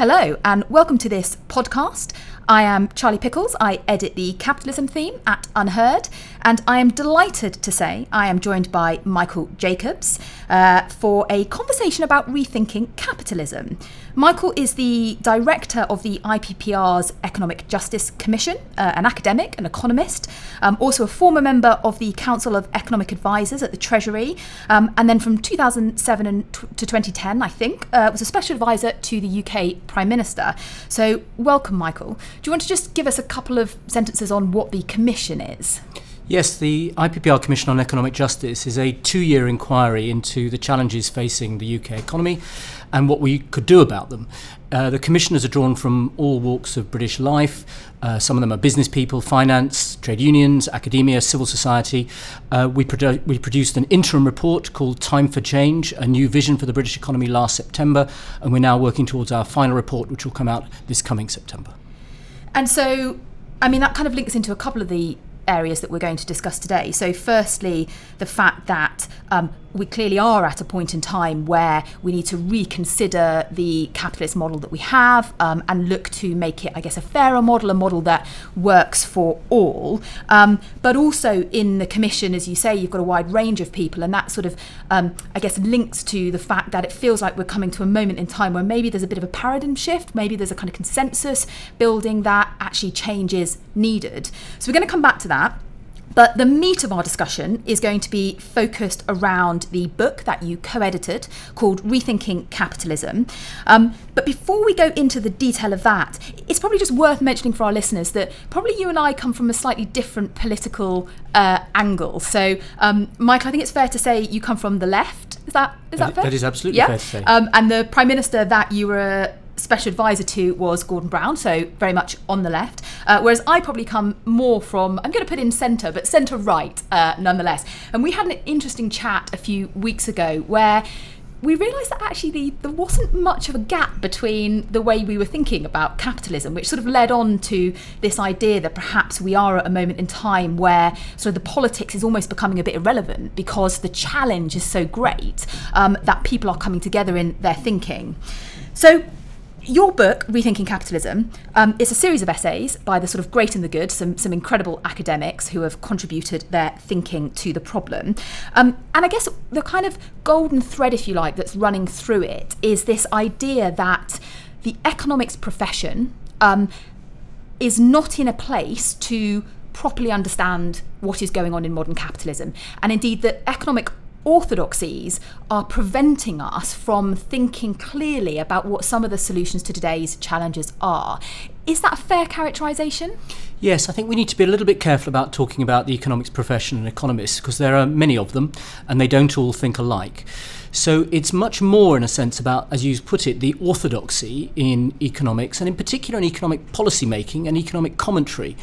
Hello, and welcome to this podcast. I am Charlie Pickles. I edit the capitalism theme at UnHerd, and I am delighted to say I am joined by Michael Jacobs uh, for a conversation about rethinking capitalism. Michael is the director of the IPPR's Economic Justice Commission, uh, an academic, an economist, um, also a former member of the Council of Economic Advisers at the Treasury, um, and then from 2007 and t- to 2010, I think, uh, was a special advisor to the UK Prime Minister. So, welcome, Michael. Do you want to just give us a couple of sentences on what the commission is? Yes, the IPPR Commission on Economic Justice is a two year inquiry into the challenges facing the UK economy and what we could do about them. Uh, the commissioners are drawn from all walks of British life. Uh, some of them are business people, finance, trade unions, academia, civil society. Uh, we, produ- we produced an interim report called Time for Change, a new vision for the British economy last September, and we're now working towards our final report, which will come out this coming September. And so, I mean, that kind of links into a couple of the areas that we're going to discuss today. So, firstly, the fact that um, we clearly are at a point in time where we need to reconsider the capitalist model that we have um, and look to make it, I guess, a fairer model, a model that works for all. Um, but also in the commission, as you say, you've got a wide range of people, and that sort of, um, I guess, links to the fact that it feels like we're coming to a moment in time where maybe there's a bit of a paradigm shift, maybe there's a kind of consensus building that actually change is needed. So we're going to come back to that. But the meat of our discussion is going to be focused around the book that you co edited called Rethinking Capitalism. Um, but before we go into the detail of that, it's probably just worth mentioning for our listeners that probably you and I come from a slightly different political uh, angle. So, um, Michael, I think it's fair to say you come from the left. Is that, is that, that fair? That is absolutely yeah? fair to say. Um, and the Prime Minister that you were special advisor to was Gordon Brown, so very much on the left. Uh, whereas I probably come more from, I'm going to put in centre, but centre right uh, nonetheless. And we had an interesting chat a few weeks ago where we realised that actually the, there wasn't much of a gap between the way we were thinking about capitalism, which sort of led on to this idea that perhaps we are at a moment in time where sort of the politics is almost becoming a bit irrelevant because the challenge is so great um, that people are coming together in their thinking. So your book, Rethinking Capitalism, um, is a series of essays by the sort of great and the good, some, some incredible academics who have contributed their thinking to the problem. Um, and I guess the kind of golden thread, if you like, that's running through it is this idea that the economics profession um, is not in a place to properly understand what is going on in modern capitalism. And indeed, that economic orthodoxies are preventing us from thinking clearly about what some of the solutions to today's challenges are. Is that a fair characterisation? Yes, I think we need to be a little bit careful about talking about the economics profession and economists because there are many of them and they don't all think alike. So it's much more, in a sense, about, as you put it, the orthodoxy in economics and, in particular, in economic policy making and economic commentary.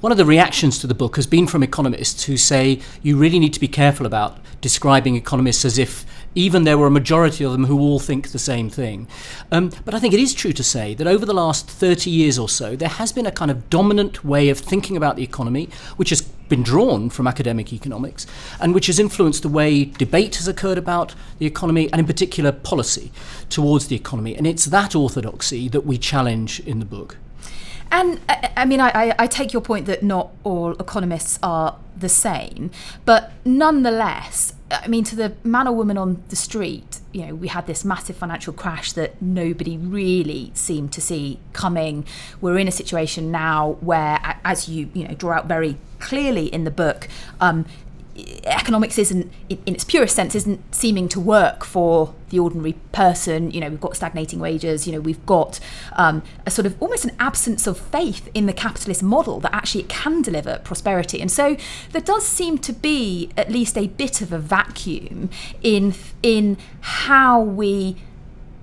One of the reactions to the book has been from economists who say you really need to be careful about describing economists as if even there were a majority of them who all think the same thing. Um, but I think it is true to say that over the last 30 years or so, there has been a kind of dominant way of thinking about the economy, which has been drawn from academic economics, and which has influenced the way debate has occurred about the economy, and in particular policy towards the economy. And it's that orthodoxy that we challenge in the book. And I mean, I, I, take your point that not all economists are the same, but nonetheless, I mean, to the man or woman on the street, you know, we had this massive financial crash that nobody really seemed to see coming. We're in a situation now where, as you you know draw out very clearly in the book, um, economics isn't in, its purest sense isn't seeming to work for the ordinary person you know we've got stagnating wages you know we've got um, a sort of almost an absence of faith in the capitalist model that actually it can deliver prosperity and so there does seem to be at least a bit of a vacuum in in how we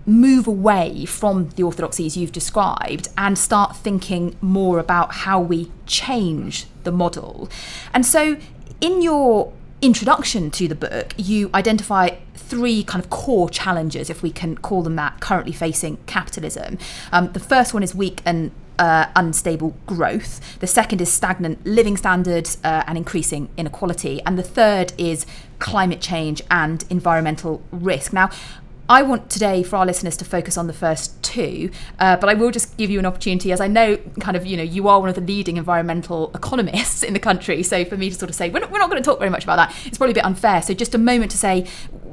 move away from the orthodoxies you've described and start thinking more about how we change the model. And so in your introduction to the book, you identify three kind of core challenges, if we can call them that, currently facing capitalism. Um, the first one is weak and uh, unstable growth. The second is stagnant living standards uh, and increasing inequality. And the third is climate change and environmental risk. Now, I want today for our listeners to focus on the first two, uh, but I will just give you an opportunity, as I know, kind of, you know, you are one of the leading environmental economists in the country. So for me to sort of say, we're not, we're not going to talk very much about that, it's probably a bit unfair. So just a moment to say,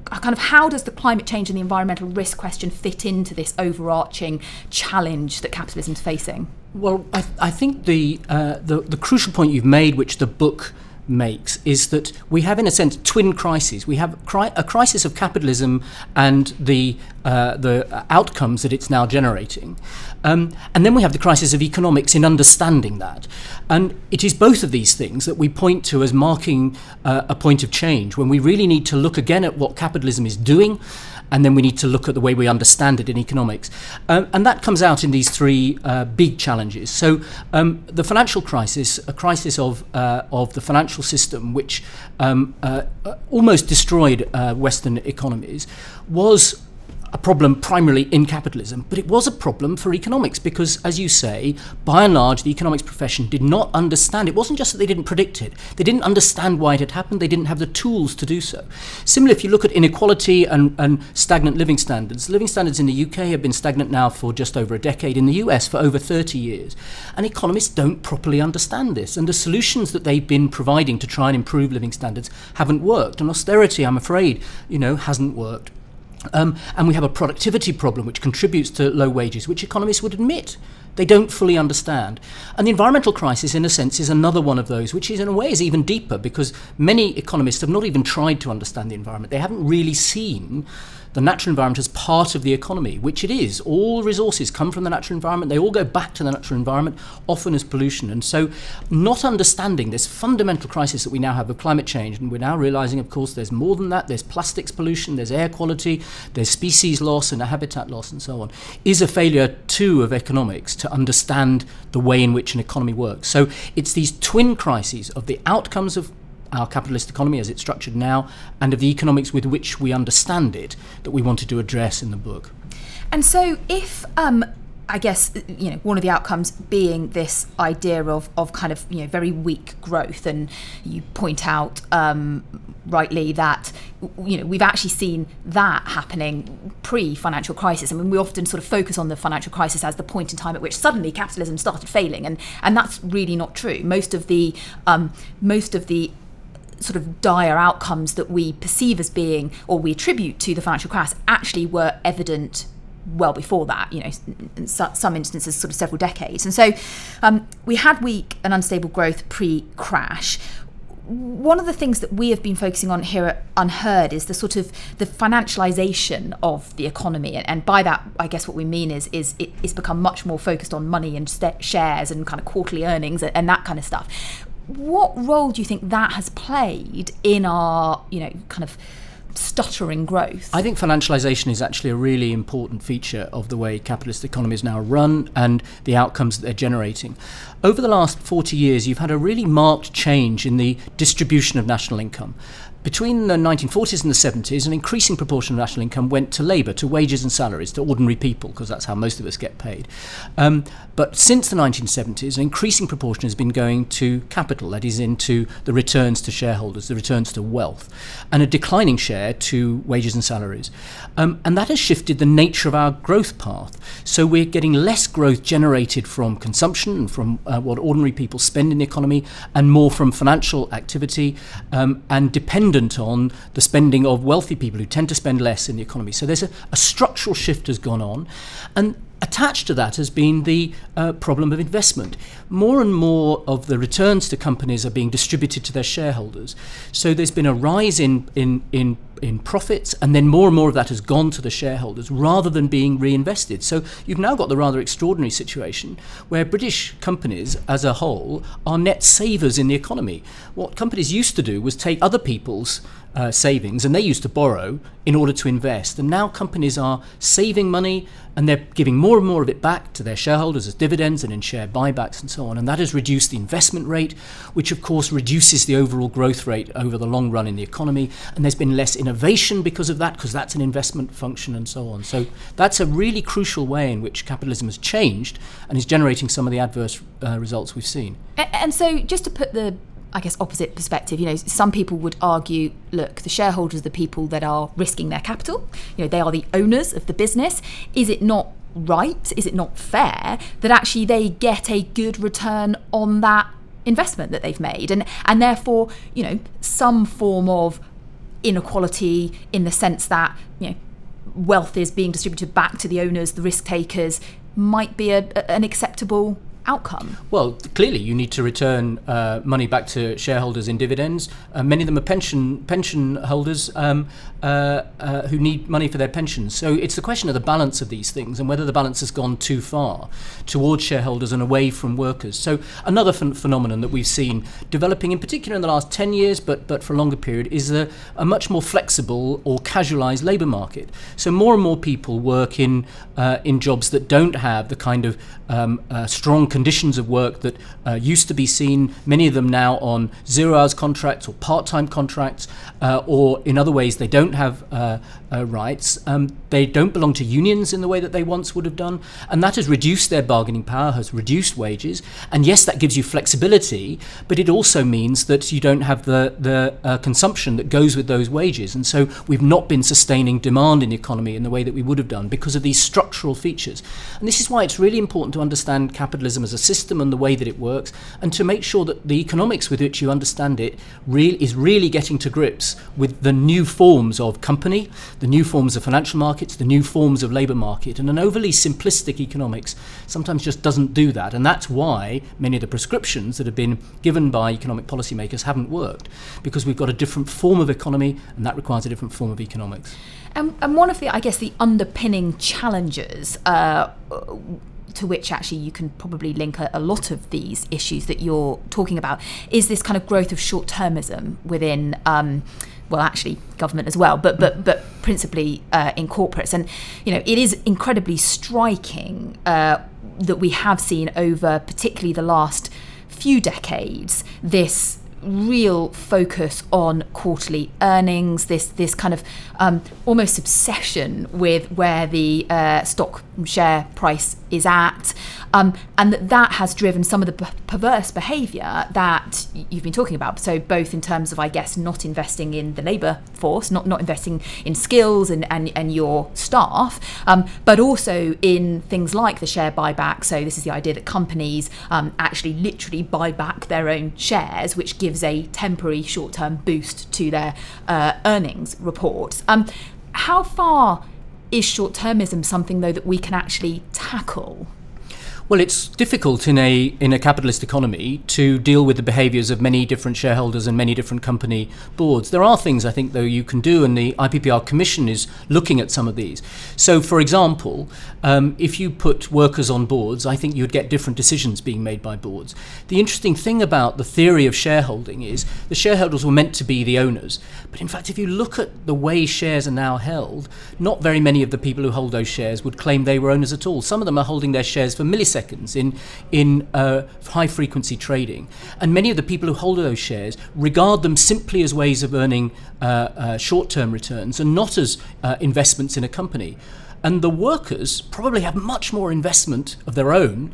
kind of, how does the climate change and the environmental risk question fit into this overarching challenge that capitalism is facing? Well, I, I think the, uh, the the crucial point you've made, which the book makes is that we have, in a sense, twin crises. We have a crisis of capitalism and the uh, the outcomes that it's now generating, um, and then we have the crisis of economics in understanding that. And it is both of these things that we point to as marking uh, a point of change when we really need to look again at what capitalism is doing and then we need to look at the way we understand it in economics. Um, and that comes out in these three uh, big challenges. So, um, the financial crisis, a crisis of, uh, of the financial system, which um, uh, almost destroyed uh, Western economies, was a problem primarily in capitalism, but it was a problem for economics because, as you say, by and large, the economics profession did not understand. It wasn't just that they didn't predict it, they didn't understand why it had happened, they didn't have the tools to do so. Similarly, if you look at inequality and, and stagnant living standards, living standards in the UK have been stagnant now for just over a decade, in the US for over 30 years. And economists don't properly understand this, and the solutions that they've been providing to try and improve living standards haven't worked. And austerity, I'm afraid, you know, hasn't worked. Um, and we have a productivity problem which contributes to low wages, which economists would admit they don't fully understand. And the environmental crisis, in a sense, is another one of those, which is in a way is even deeper because many economists have not even tried to understand the environment. They haven't really seen the natural environment as part of the economy, which it is. All resources come from the natural environment, they all go back to the natural environment, often as pollution. And so, not understanding this fundamental crisis that we now have of climate change, and we're now realizing, of course, there's more than that there's plastics pollution, there's air quality, there's species loss and habitat loss, and so on, is a failure too of economics to understand the way in which an economy works. So, it's these twin crises of the outcomes of our capitalist economy as it's structured now and of the economics with which we understand it that we wanted to address in the book. And so, if um, I guess you know one of the outcomes being this idea of of kind of you know very weak growth, and you point out um, rightly that you know we've actually seen that happening pre-financial crisis. I mean, we often sort of focus on the financial crisis as the point in time at which suddenly capitalism started failing, and and that's really not true. Most of the um, most of the sort of dire outcomes that we perceive as being or we attribute to the financial crash actually were evident well before that, you know, in some instances, sort of several decades. And so um, we had weak and unstable growth pre crash. One of the things that we have been focusing on here at UnHerd is the sort of the financialization of the economy, and, by that, I guess what we mean is is it, it's become much more focused on money and st- shares and kind of quarterly earnings and, and that kind of stuff what role do you think that has played in our, you know, kind of stuttering growth? I think financialization is actually a really important feature of the way capitalist economies now run and the outcomes that they're generating. Over the last 40 years, you've had a really marked change in the distribution of national income. Between the 1940s and the 70s, an increasing proportion of national income went to labour, to wages and salaries, to ordinary people, because that's how most of us get paid. Um, but since the 1970s, an increasing proportion has been going to capital, that is, into the returns to shareholders, the returns to wealth, and a declining share to wages and salaries. Um, and that has shifted the nature of our growth path. So we're getting less growth generated from consumption and from uh, what ordinary people spend in the economy, and more from financial activity um, and dependent dependent on the spending of wealthy people who tend to spend less in the economy. So there's a, a structural shift has gone on. And attached to that has been the uh, problem of investment. More and more of the returns to companies are being distributed to their shareholders. So there's been a rise in, in, in, in profits, and then more and more of that has gone to the shareholders rather than being reinvested. So you've now got the rather extraordinary situation where British companies as a whole are net savers in the economy. What companies used to do was take other people's uh, savings, and they used to borrow in order to invest. And now companies are saving money and they're giving more and more of it back to their shareholders as dividends and in share buybacks and so on. And that has reduced the investment rate, which of course reduces the overall growth rate over the long run in the economy. And there's been less innovation because of that, because that's an investment function and so on. So that's a really crucial way in which capitalism has changed and is generating some of the adverse uh, results we've seen. And, and so, just to put the I guess, opposite perspective. You know, some people would argue, look, the shareholders are the people that are risking their capital. You know, they are the owners of the business. Is it not right? Is it not fair that actually they get a good return on that investment that they've made, and and therefore, you know, some form of inequality in the sense that you know wealth is being distributed back to the owners, the risk takers, might be a, an acceptable outcome? Well, clearly you need to return uh, money back to shareholders in dividends. Uh, many of them are pension pension holders um, uh, uh, who need money for their pensions. So it's the question of the balance of these things and whether the balance has gone too far towards shareholders and away from workers. So another ph- phenomenon that we've seen developing, in particular in the last 10 years, but but for a longer period, is a, a much more flexible or casualised labour market. So more and more people work in uh, in jobs that don't have the kind of um, uh, strong conditions of work that uh, used to be seen, many of them now on zero hours contracts or part time contracts, uh, or in other ways, they don't have uh, rights. Um, they don't belong to unions in the way that they once would have done. And that has reduced their bargaining power, has reduced wages. And yes, that gives you flexibility, but it also means that you don't have the, the uh, consumption that goes with those wages. And so we've not been sustaining demand in the economy in the way that we would have done because of these structural features. And this is why it's really important to understand capitalism as a system and the way that it works, and to make sure that the economics with which you understand it real, is really getting to grips with the new forms of company, the new forms of financial markets, the new forms of labour market. And an overly simplistic economics sometimes just doesn't do that. And that's why many of the prescriptions that have been given by economic policymakers haven't worked, because we've got a different form of economy, and that requires a different form of economics. And, and one of the, I guess, the underpinning challenges. Uh, to which actually you can probably link a, a, lot of these issues that you're talking about is this kind of growth of short termism within. Um, well, actually, government as well, but but but principally uh, in corporates, and you know it is incredibly striking uh, that we have seen over particularly the last few decades this real focus on quarterly earnings, this this kind of um, almost obsession with where the uh, stock share price is at, um, and that that has driven some of the p- perverse behaviour that you've been talking about. So both in terms of, I guess, not investing in the labour force, not not investing in skills and and, and your staff, um, but also in things like the share buyback. So this is the idea that companies um, actually literally buy back their own shares, which gives a temporary short-term boost to their uh, earnings reports. Um, how far is short termism something, though, that we can actually tackle? Well, it's difficult in a in a capitalist economy to deal with the behaviours of many different shareholders and many different company boards. There are things I think though you can do, and the IPPR Commission is looking at some of these. So, for example, um, if you put workers on boards, I think you'd get different decisions being made by boards. The interesting thing about the theory of shareholding is the shareholders were meant to be the owners, but in fact, if you look at the way shares are now held, not very many of the people who hold those shares would claim they were owners at all. Some of them are holding their shares for milliseconds seconds in in uh, high frequency trading, and many of the people who hold those shares regard them simply as ways of earning uh, uh, short term returns and not as uh, investments in a company. And the workers probably have much more investment of their own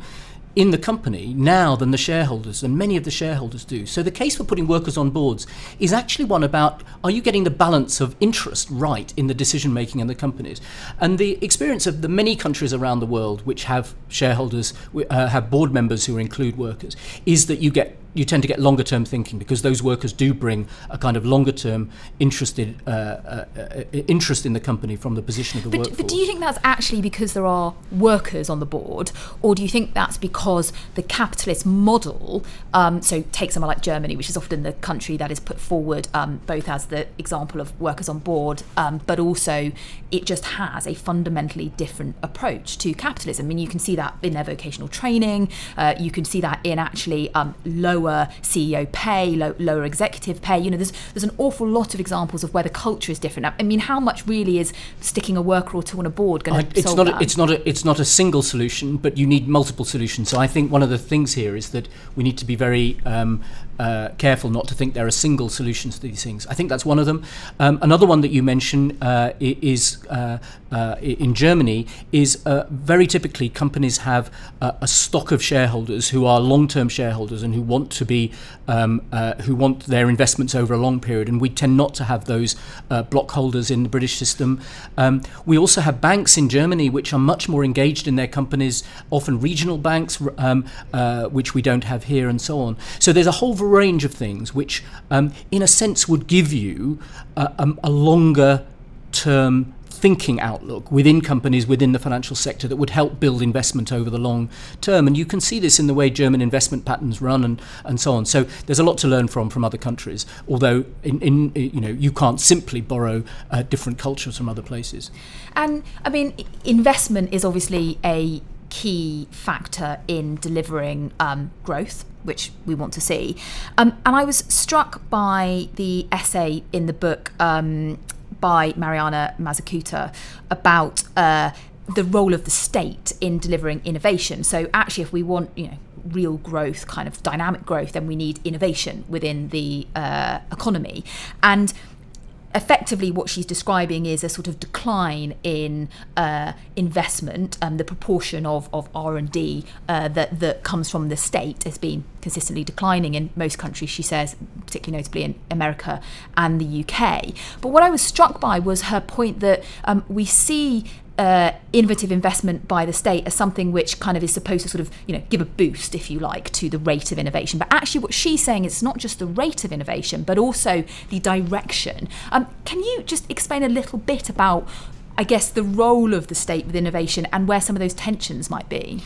in the company now than the shareholders, and many of the shareholders do. So the case for putting workers on boards is actually one about are you getting the balance of interest right in the decision making in the companies? And the experience of the many countries around the world which have shareholders, uh, have board members who include workers, is that you get you tend to get longer term thinking because those workers do bring a kind of longer term interested uh, uh, uh, interest in the company from the position of the but, workforce. But do you think that's actually because there are workers on the board, or do you think that's because the capitalist model? Um, so take somewhere like Germany, which is often the country that is put forward um, both as the example of workers on board, um, but also it just has a fundamentally different approach to capitalism. I mean, you can see that in their vocational training. Uh, you can see that in actually um, low lower CEO pay, low, lower executive pay. You know, there's there's an awful lot of examples of where the culture is different. I mean, how much really is sticking a worker or two on a board going to it's solve not a, it's not a it's not a single solution, but you need multiple solutions. So I think one of the things here is that we need to be very um, uh, careful not to think there are single solutions to these things. I think that's one of them. Um, another one that you mentioned uh, is uh, uh, in Germany is uh, very typically companies have a stock of shareholders who are long-term shareholders and who want to be um, who want their investments over a long period, and we tend not to have those block holders in the British system. Um, we also have banks in Germany which are much more engaged in their companies, often regional banks, um, which we don't have here, and so on. So there's a whole range of things which, um, in a sense, would give you a, a, a longer term thinking outlook within companies within the financial sector that would help build investment over the long term. And you can see this in the way German investment patterns run and, and so on. So there's a lot to learn from from other countries, although in, in you know you can't simply borrow uh, different cultures from other places. And I mean, investment is obviously a key factor in delivering um, growth which we want to see. Um, and I was struck by the essay in the book um, by Mariana Mazzucato about uh, the role of the state in delivering innovation. So actually, if we want, you know, real growth, kind of dynamic growth, then we need innovation within the uh, economy. And effectively what she's describing is a sort of decline in uh, investment um, the proportion of, of r&d uh, that, that comes from the state has been consistently declining in most countries she says particularly notably in america and the uk but what i was struck by was her point that um, we see uh, innovative investment by the state as something which kind of is supposed to sort of you know give a boost if you like to the rate of innovation. But actually what she's saying is not just the rate of innovation but also the direction. Um, can you just explain a little bit about I guess the role of the state with innovation and where some of those tensions might be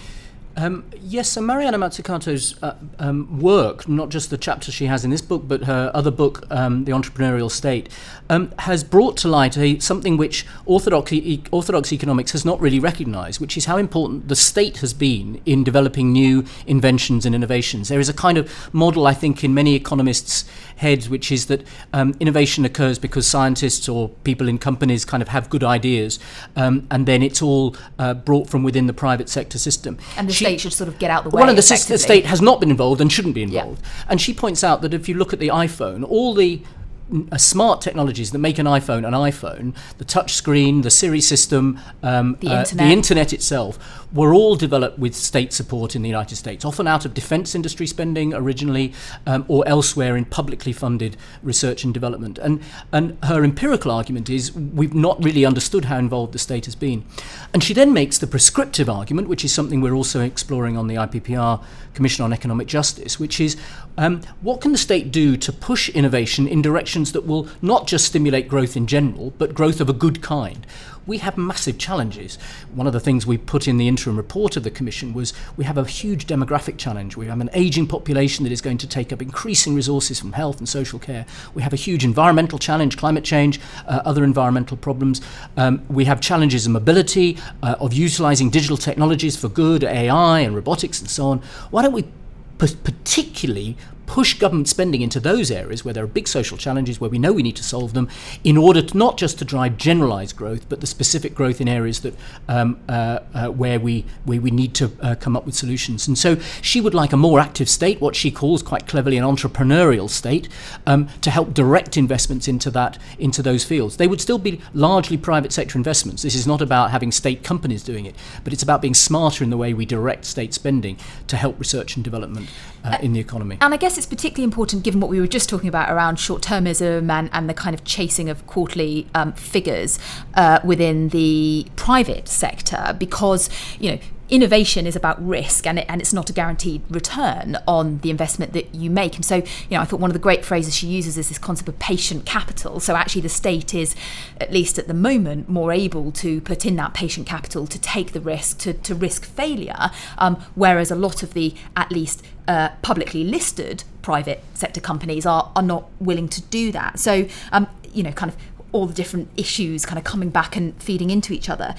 um, yes, so Mariana Mazzucato's uh, um, work, not just the chapter she has in this book, but her other book, um, The Entrepreneurial State, um, has brought to light a, something which orthodox, e- orthodox economics has not really recognized, which is how important the state has been in developing new inventions and innovations. There is a kind of model, I think, in many economists' heads, which is that um, innovation occurs because scientists or people in companies kind of have good ideas, um, and then it's all uh, brought from within the private sector system. And the she, state should sort of get out the way. One of the, the state has not been involved and shouldn't be involved. Yeah. And she points out that if you look at the iPhone, all the smart technologies that make an iPhone an iPhone, the touchscreen, the Siri system, um, the, uh, internet. the internet itself, were all developed with state support in the United States, often out of defense industry spending originally um, or elsewhere in publicly funded research and development. And, and her empirical argument is we've not really understood how involved the state has been. And she then makes the prescriptive argument, which is something we're also exploring on the IPPR Commission on Economic Justice, which is um, what can the state do to push innovation in directions that will not just stimulate growth in general, but growth of a good kind? we have massive challenges. One of the things we put in the interim report of the Commission was we have a huge demographic challenge. We have an ageing population that is going to take up increasing resources from health and social care. We have a huge environmental challenge, climate change, uh, other environmental problems. Um, we have challenges in mobility, uh, of utilizing digital technologies for good, AI and robotics and so on. Why don't we particularly push government spending into those areas where there are big social challenges where we know we need to solve them in order to not just to drive generalized growth but the specific growth in areas that um, uh, uh, where we where we need to uh, come up with solutions. And so she would like a more active state what she calls quite cleverly an entrepreneurial state um, to help direct investments into that into those fields. They would still be largely private sector investments. This is not about having state companies doing it but it's about being smarter in the way we direct state spending to help research and development uh, in the economy. And I guess it's particularly important given what we were just talking about around short termism and, and the kind of chasing of quarterly um, figures uh, within the private sector because, you know, innovation is about risk and, it, and it's not a guaranteed return on the investment that you make. And so, you know, I thought one of the great phrases she uses is this concept of patient capital. So actually the state is, at least at the moment, more able to put in that patient capital to take the risk, to, to risk failure, um, whereas a lot of the, at least uh, publicly listed private sector companies are, are not willing to do that. So, um, you know, kind of all the different issues kind of coming back and feeding into each other.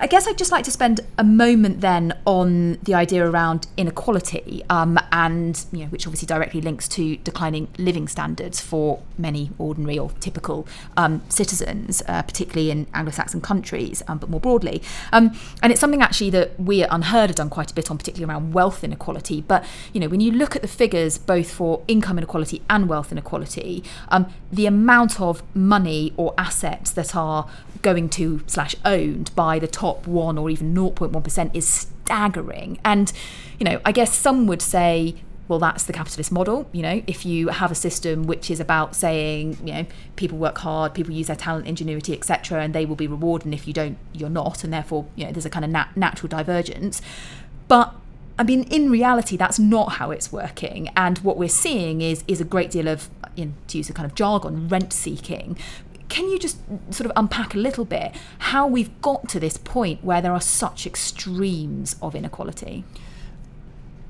I guess I'd just like to spend a moment then on the idea around inequality, um, and you know, which obviously directly links to declining living standards for many ordinary or typical um, citizens, uh, particularly in Anglo-Saxon countries, um, but more broadly. Um, and it's something actually that we at UnHerd have done quite a bit on, particularly around wealth inequality. But you know, when you look at the figures both for income inequality and wealth inequality, um, the amount of money or assets that are going to slash owned by the top one or even 0.1% is staggering. And, you know, I guess some would say, well, that's the capitalist model. You know, if you have a system which is about saying, you know, people work hard, people use their talent, ingenuity, etc., and they will be rewarded, and if you don't, you're not, and therefore, you know, there's a kind of nat- natural divergence. But I mean, in reality, that's not how it's working. And what we're seeing is is a great deal of, in, to use a kind of jargon, rent seeking, can you just sort of unpack a little bit how we've got to this point where there are such extremes of inequality?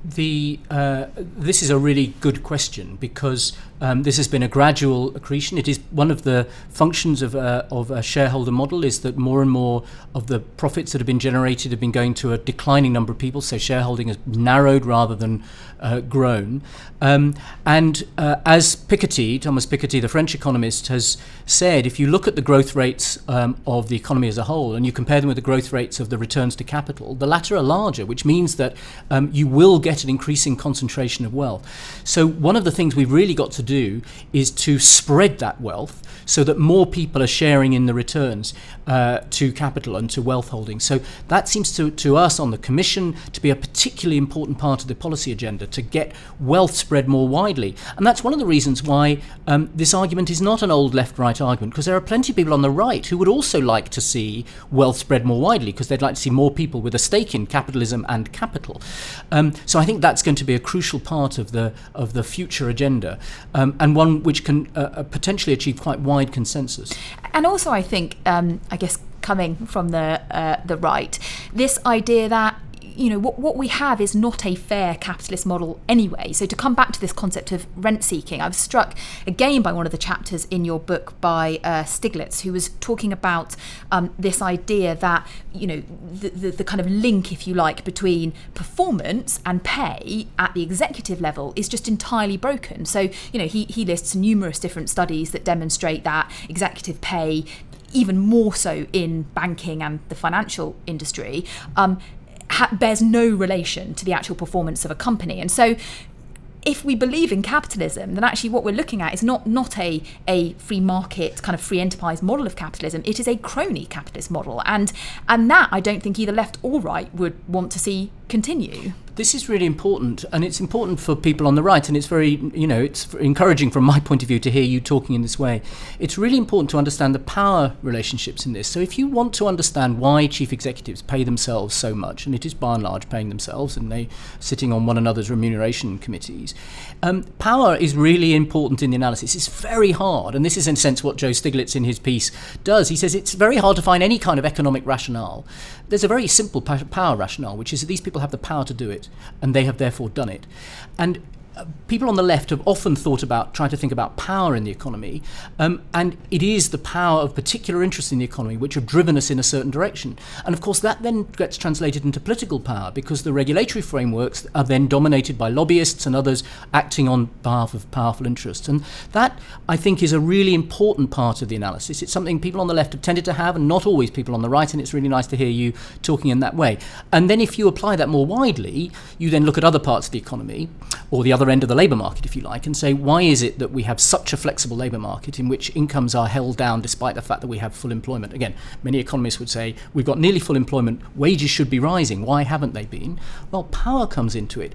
The uh, this is a really good question because um, this has been a gradual accretion. It is one of the functions of a, of a shareholder model is that more and more of the profits that have been generated have been going to a declining number of people. So shareholding has narrowed rather than uh, grown. Um, and uh, as Piketty, Thomas Piketty, the French economist, has said, if you look at the growth rates um, of the economy as a whole and you compare them with the growth rates of the returns to capital, the latter are larger, which means that um, you will get an increasing concentration of wealth. So one of the things we've really got to do is to spread that wealth so that more people are sharing in the returns uh, to capital and to wealth holding. So that seems to, to us on the Commission to be a particularly important part of the policy agenda to get wealth spread more widely. And that's one of the reasons why um, this argument is not an old left right argument, because there are plenty of people on the right who would also like to see wealth spread more widely, because they'd like to see more people with a stake in capitalism and capital. Um, so I think that's going to be a crucial part of the, of the future agenda, and one which can uh, uh potentially achieve quite wide consensus. And also, I think, um, I guess coming from the uh, the right, this idea that you know, what, what we have is not a fair capitalist model anyway. So to come back to this concept of rent seeking, I was struck again by one of the chapters in your book by uh, Stiglitz, who was talking about um, this idea that, you know, the, the, the kind of link, if you like, between performance and pay at the executive level is just entirely broken. So, you know, he, he lists numerous different studies that demonstrate that executive pay even more so in banking and the financial industry, um, ha- bears no relation to the actual performance of a company. And so if we believe in capitalism, then actually what we're looking at is not not a a free market kind of free enterprise model of capitalism. It is a crony capitalist model, and and that I don't think either left or right would want to see continue. This is really important, and it's important for people on the right, and it's very, you know, it's encouraging from my point of view to hear you talking in this way. It's really important to understand the power relationships in this. So, if you want to understand why chief executives pay themselves so much, and it is by and large paying themselves, and they sitting on one another's remuneration committees, um, power is really important in the analysis. It's very hard, and this is in a sense what Joe Stiglitz in his piece does. He says it's very hard to find any kind of economic rationale. There's a very simple power rationale, which is that these people have the power to do it and they have therefore done it. And people on the left have often thought about trying to think about power in the economy, um, and it is the power of particular interests in the economy which have driven us in a certain direction. And of course, that then gets translated into political power because the regulatory frameworks are then dominated by lobbyists and others acting on behalf of powerful interests. And that, I think, is a really important part of the analysis. It's something people on the left have tended to have, and not always people on the right, and it's really nice to hear you talking in that way. And then if you apply that more widely, you then look at other parts of the economy or the other end of the labour market, if you like, and say, why is it that we have such a flexible labour market in which incomes are held down despite the fact that we have full employment? Again, many economists would say, we've got nearly full employment, wages should be rising. Why haven't they been? Well, power comes into it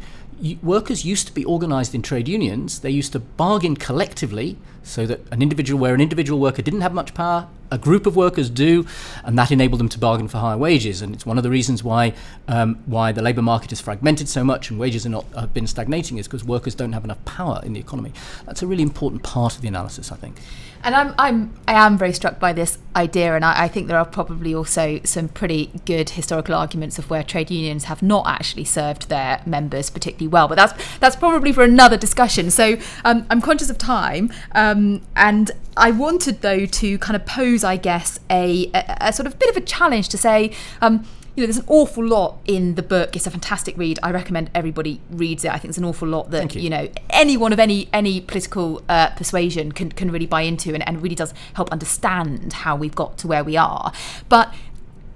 workers used to be organized in trade unions. They used to bargain collectively so that an individual, where an individual worker didn't have much power, a group of workers do, and that enabled them to bargain for higher wages. And it's one of the reasons why um, why the labour market is fragmented so much and wages are not have been stagnating is because workers don't have enough power in the economy. That's a really important part of the analysis, I think. And I'm, I'm, I am very struck by this idea, and I, I, think there are probably also some pretty good historical arguments of where trade unions have not actually served their members particularly well. But that's that's probably for another discussion. So um, I'm conscious of time, um, and I wanted though to kind of pose, I guess, a, a, a sort of bit of a challenge to say. Um, you know, there's an awful lot in the book. It's a fantastic read. I recommend everybody reads it. I think there's an awful lot that you. you. know anyone of any any political uh, persuasion can can really buy into, and, and really does help understand how we've got to where we are. But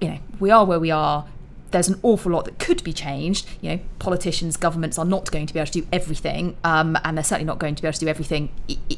you know, we are where we are. There's an awful lot that could be changed. You know, politicians, governments are not going to be able to do everything, um, and they're certainly not going to be able to do everything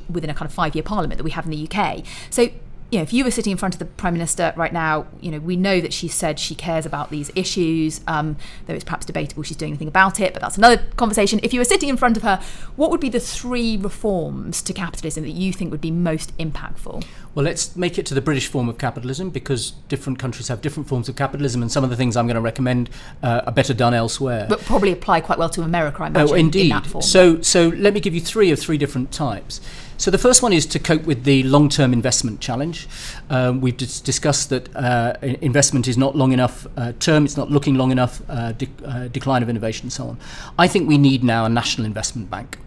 within a kind of five-year parliament that we have in the UK. So you know, if you were sitting in front of the prime minister right now, you know, we know that she said she cares about these issues, um, though it's perhaps debatable she's doing anything about it. But that's another conversation. If you were sitting in front of her, what would be the three reforms to capitalism that you think would be most impactful? Well, let's make it to the British form of capitalism because different countries have different forms of capitalism, and some of the things I'm going to recommend uh, are better done elsewhere. But probably apply quite well to America, I imagine. Oh, indeed. In so, so let me give you three of three different types. So the first one is to cope with the long-term investment challenge. Um, we've dis- discussed that uh, investment is not long enough uh, term; it's not looking long enough. Uh, de- uh, decline of innovation, and so on. I think we need now a national investment bank.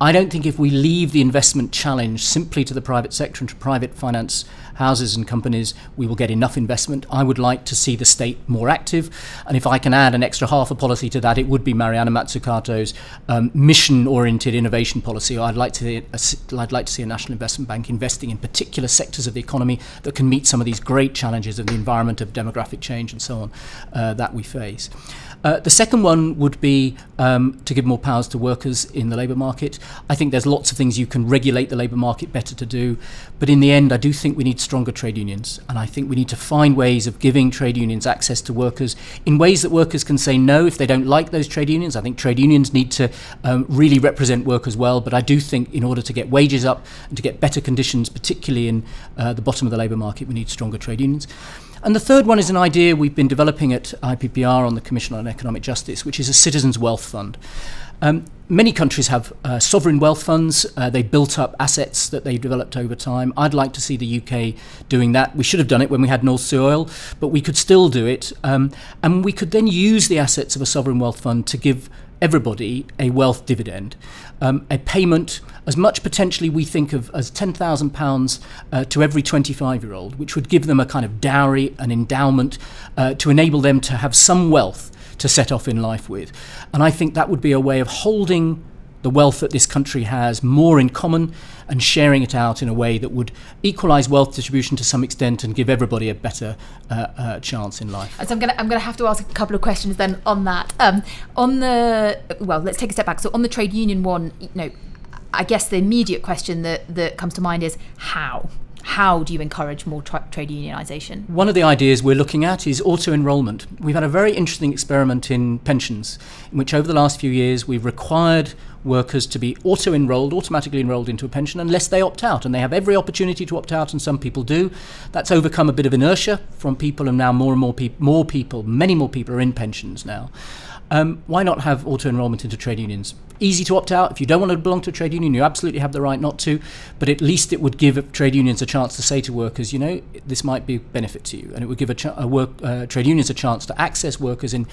I don't think if we leave the investment challenge simply to the private sector and to private finance houses and companies, we will get enough investment. I would like to see the state more active. And if I can add an extra half a policy to that, it would be Mariana Mazzucato's um, mission oriented innovation policy. I'd like, to, I'd like to see a national investment bank investing in particular sectors of the economy that can meet some of these great challenges of the environment, of demographic change, and so on uh, that we face. Uh, the second one would be um, to give more powers to workers in the labour market. I think there's lots of things you can regulate the labour market better to do, but in the end, I do think we need stronger trade unions, and I think we need to find ways of giving trade unions access to workers in ways that workers can say no if they don't like those trade unions. I think trade unions need to um, really represent workers well, but I do think in order to get wages up and to get better conditions, particularly in uh, the bottom of the labour market, we need stronger trade unions. And the third one is an idea we've been developing at IPPR on the Commission on Economic Justice, which is a citizens' wealth fund. Um, many countries have uh, sovereign wealth funds. Uh, they built up assets that they developed over time. I'd like to see the UK doing that. We should have done it when we had North Sea oil, but we could still do it. Um, and we could then use the assets of a sovereign wealth fund to give everybody a wealth dividend, um, a payment as much potentially we think of as £10,000 uh, to every 25 year old, which would give them a kind of dowry, an endowment uh, to enable them to have some wealth to set off in life with. And I think that would be a way of holding the wealth that this country has more in common and sharing it out in a way that would equalize wealth distribution to some extent and give everybody a better uh, uh, chance in life. So I'm going to I'm going to have to ask a couple of questions then on that. Um, on the well, let's take a step back. So on the trade union one, you know, I guess the immediate question that that comes to mind is how how do you encourage more tra- trade unionisation? One of the ideas we're looking at is auto enrolment. We've had a very interesting experiment in pensions, in which over the last few years we've required workers to be auto enrolled, automatically enrolled into a pension, unless they opt out. And they have every opportunity to opt out, and some people do. That's overcome a bit of inertia from people, and now more and more, pe- more people, many more people are in pensions now. Um, why not have auto enrolment into trade unions? Easy to opt out. If you don't want to belong to a trade union, you absolutely have the right not to. But at least it would give trade unions a chance to say to workers, you know, this might be a benefit to you, and it would give a, ch- a work uh, trade unions a chance to access workers and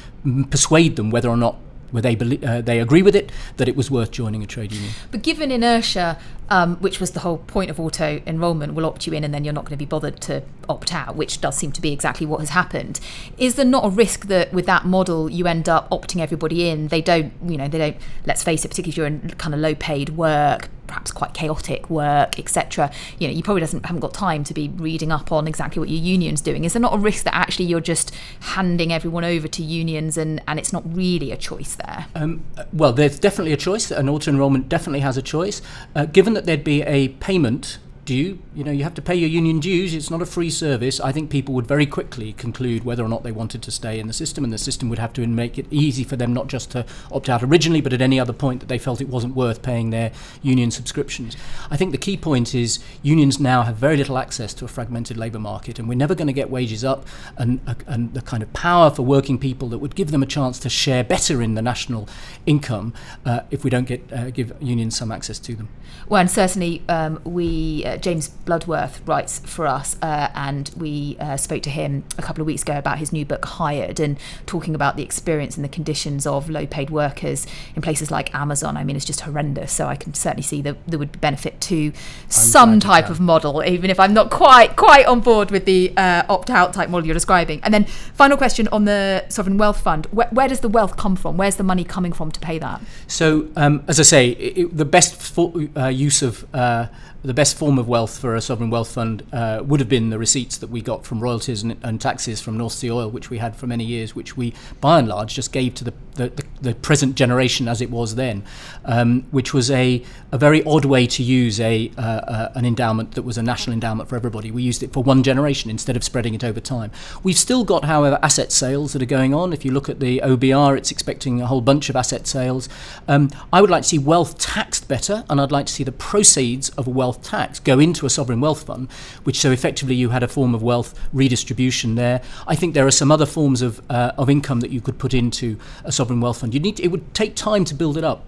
persuade them whether or not where they uh, they agree with it that it was worth joining a trade union. But given inertia, um, which was the whole point of auto enrolment, will opt you in and then you're not going to be bothered to opt out, which does seem to be exactly what has happened. Is there not a risk that with that model you end up opting everybody in? They don't, you know, they don't. Let's face it, particularly if you're in kind of low paid work, perhaps quite chaotic work, etc. You know, you probably doesn't haven't got time to be reading up on exactly what your union's doing. Is there not a risk that actually you're just handing everyone over to unions and and it's not really a choice there? Um, well, there's definitely a choice. An auto enrolment definitely has a choice. Uh, given that there'd be a payment due. You know, you have to pay your union dues. It's not a free service. I think people would very quickly conclude whether or not they wanted to stay in the system, and the system would have to make it easy for them not just to opt out originally, but at any other point that they felt it wasn't worth paying their union subscriptions. I think the key point is unions now have very little access to a fragmented labour market, and we're never going to get wages up and, and the kind of power for working people that would give them a chance to share better in the national income uh, if we don't get uh, give unions some access to them. Well, and certainly um, we uh, uh, James Bloodworth writes for us, uh, and we uh, spoke to him a couple of weeks ago about his new book, Hired, and talking about the experience and the conditions of low paid workers in places like Amazon. I mean, it's just horrendous. So I can certainly see that there would be benefit to some type of model, even if I'm not quite quite on board with the uh, opt out type model you're describing. And then, final question on the sovereign wealth fund: where, where does the wealth come from? Where's the money coming from to pay that? So, um, as I say, it, it, the best for, uh, use of uh, the best form of wealth for a sovereign wealth fund uh, would have been the receipts that we got from royalties and, and, taxes from North Sea oil, which we had for many years, which we, by and large, just gave to the, the, the, the present generation as it was then, um, which was a, a very odd way to use a, uh, uh, an endowment that was a national endowment for everybody. We used it for one generation instead of spreading it over time. We've still got, however, asset sales that are going on. If you look at the OBR, it's expecting a whole bunch of asset sales. Um, I would like to see wealth taxed better, and I'd like to see the proceeds of wealth tax go into a sovereign wealth fund, which so effectively you had a form of wealth redistribution there. I think there are some other forms of, uh, of income that you could put into a sovereign wealth fund. You need to, it would take time to build it up.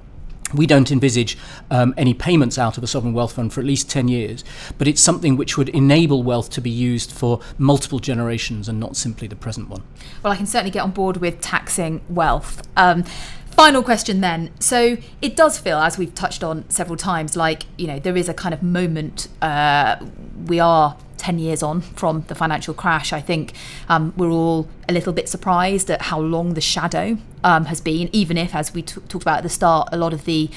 We don't envisage um, any payments out of a sovereign wealth fund for at least 10 years, but it's something which would enable wealth to be used for multiple generations and not simply the present one. Well, I can certainly get on board with taxing wealth. Um, final question then. So it does feel, as we've touched on several times, like you know there is a kind of moment. Uh, we are 10 years on from the financial crash, I think um, we're all a little bit surprised at how long the shadow um, has been, even if, as we t- talked about at the start, a lot of the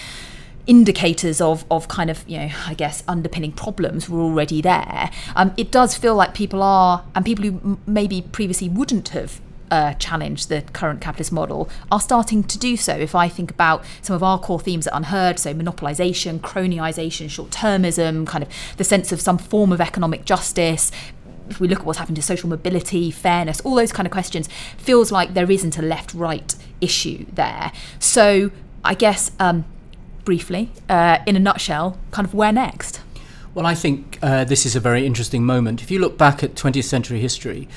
indicators of, of kind of, you know, I guess underpinning problems were already there. Um, it does feel like people are, and people who m- maybe previously wouldn't have uh, challenge the current capitalist model are starting to do so. If I think about some of our core themes at UnHerd, so monopolisation, cronyisation, short termism, kind of the sense of some form of economic justice, if we look at what's happened to social mobility, fairness, all those kind of questions, feels like there isn't a left right issue there. So I guess, um, briefly, uh, in a nutshell, kind of where next? Well, I think uh, this is a very interesting moment. If you look back at 20th century history,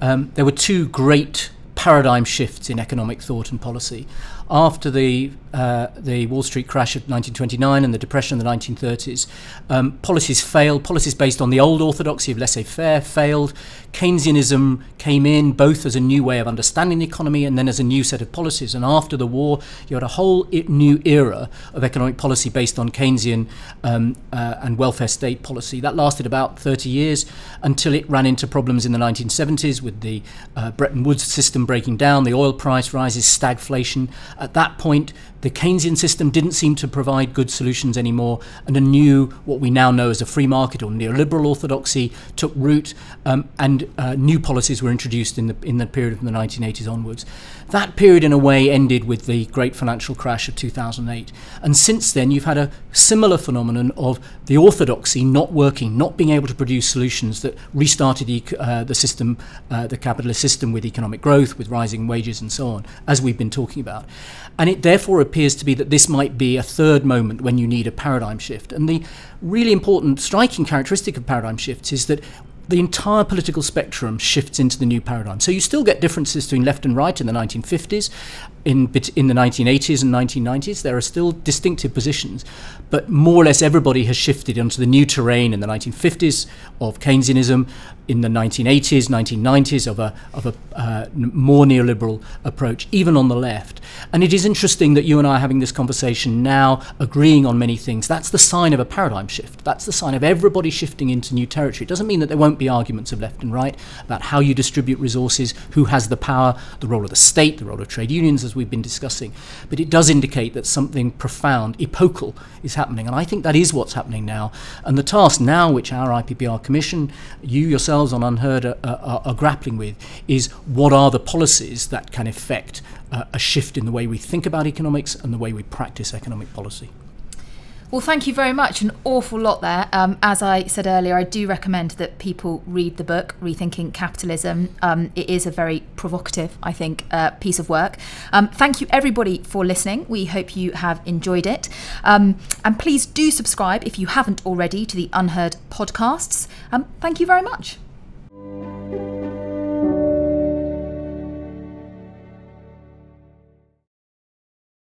um, there were two great paradigm shifts in economic thought and policy. After the uh, the Wall Street crash of 1929 and the Depression of the 1930s, um, policies failed. Policies based on the old orthodoxy of laissez faire failed. Keynesianism came in both as a new way of understanding the economy and then as a new set of policies. And after the war, you had a whole new era of economic policy based on Keynesian um, uh, and welfare state policy. That lasted about 30 years until it ran into problems in the 1970s with the uh, Bretton Woods system breaking down, the oil price rises, stagflation. At that point, the Keynesian system didn't seem to provide good solutions anymore, and a new, what we now know as a free market or neoliberal orthodoxy, took root, um, and uh, new policies were introduced in the in the period from the 1980s onwards. That period, in a way, ended with the great financial crash of 2008, and since then you've had a similar phenomenon of the orthodoxy not working, not being able to produce solutions that restarted the, uh, the system, uh, the capitalist system, with economic growth, with rising wages, and so on, as we've been talking about, and it therefore appears to be that this might be a third moment when you need a paradigm shift. And the really important, striking characteristic of paradigm shifts is that the entire political spectrum shifts into the new paradigm. So you still get differences between left and right in the 1950s, in in the 1980s and 1990s. There are still distinctive positions, but more or less everybody has shifted onto the new terrain in the 1950s of Keynesianism, in the 1980s, 1990s of a of a uh, more neoliberal approach, even on the left. And it is interesting that you and I are having this conversation now, agreeing on many things. That's the sign of a paradigm shift. That's the sign of everybody shifting into new territory. It doesn't mean that there won't be arguments of left and right about how you distribute resources, who has the power, the role of the state, the role of trade unions, as we've been discussing. But it does indicate that something profound, epochal, is happening. And I think that is what's happening now. And the task now, which our IPPR Commission, you yourselves on UnHerd are, are, are grappling with, is what are the policies that can effect uh, a shift in the way we think about economics and the way we practice economic policy. Well, thank you very much. An awful lot there. Um, as I said earlier, I do recommend that people read the book, Rethinking Capitalism. Um, it is a very provocative, I think, uh, piece of work. Um, thank you, everybody, for listening. We hope you have enjoyed it. Um, and please do subscribe if you haven't already to the UnHerd podcasts. Um, thank you very much.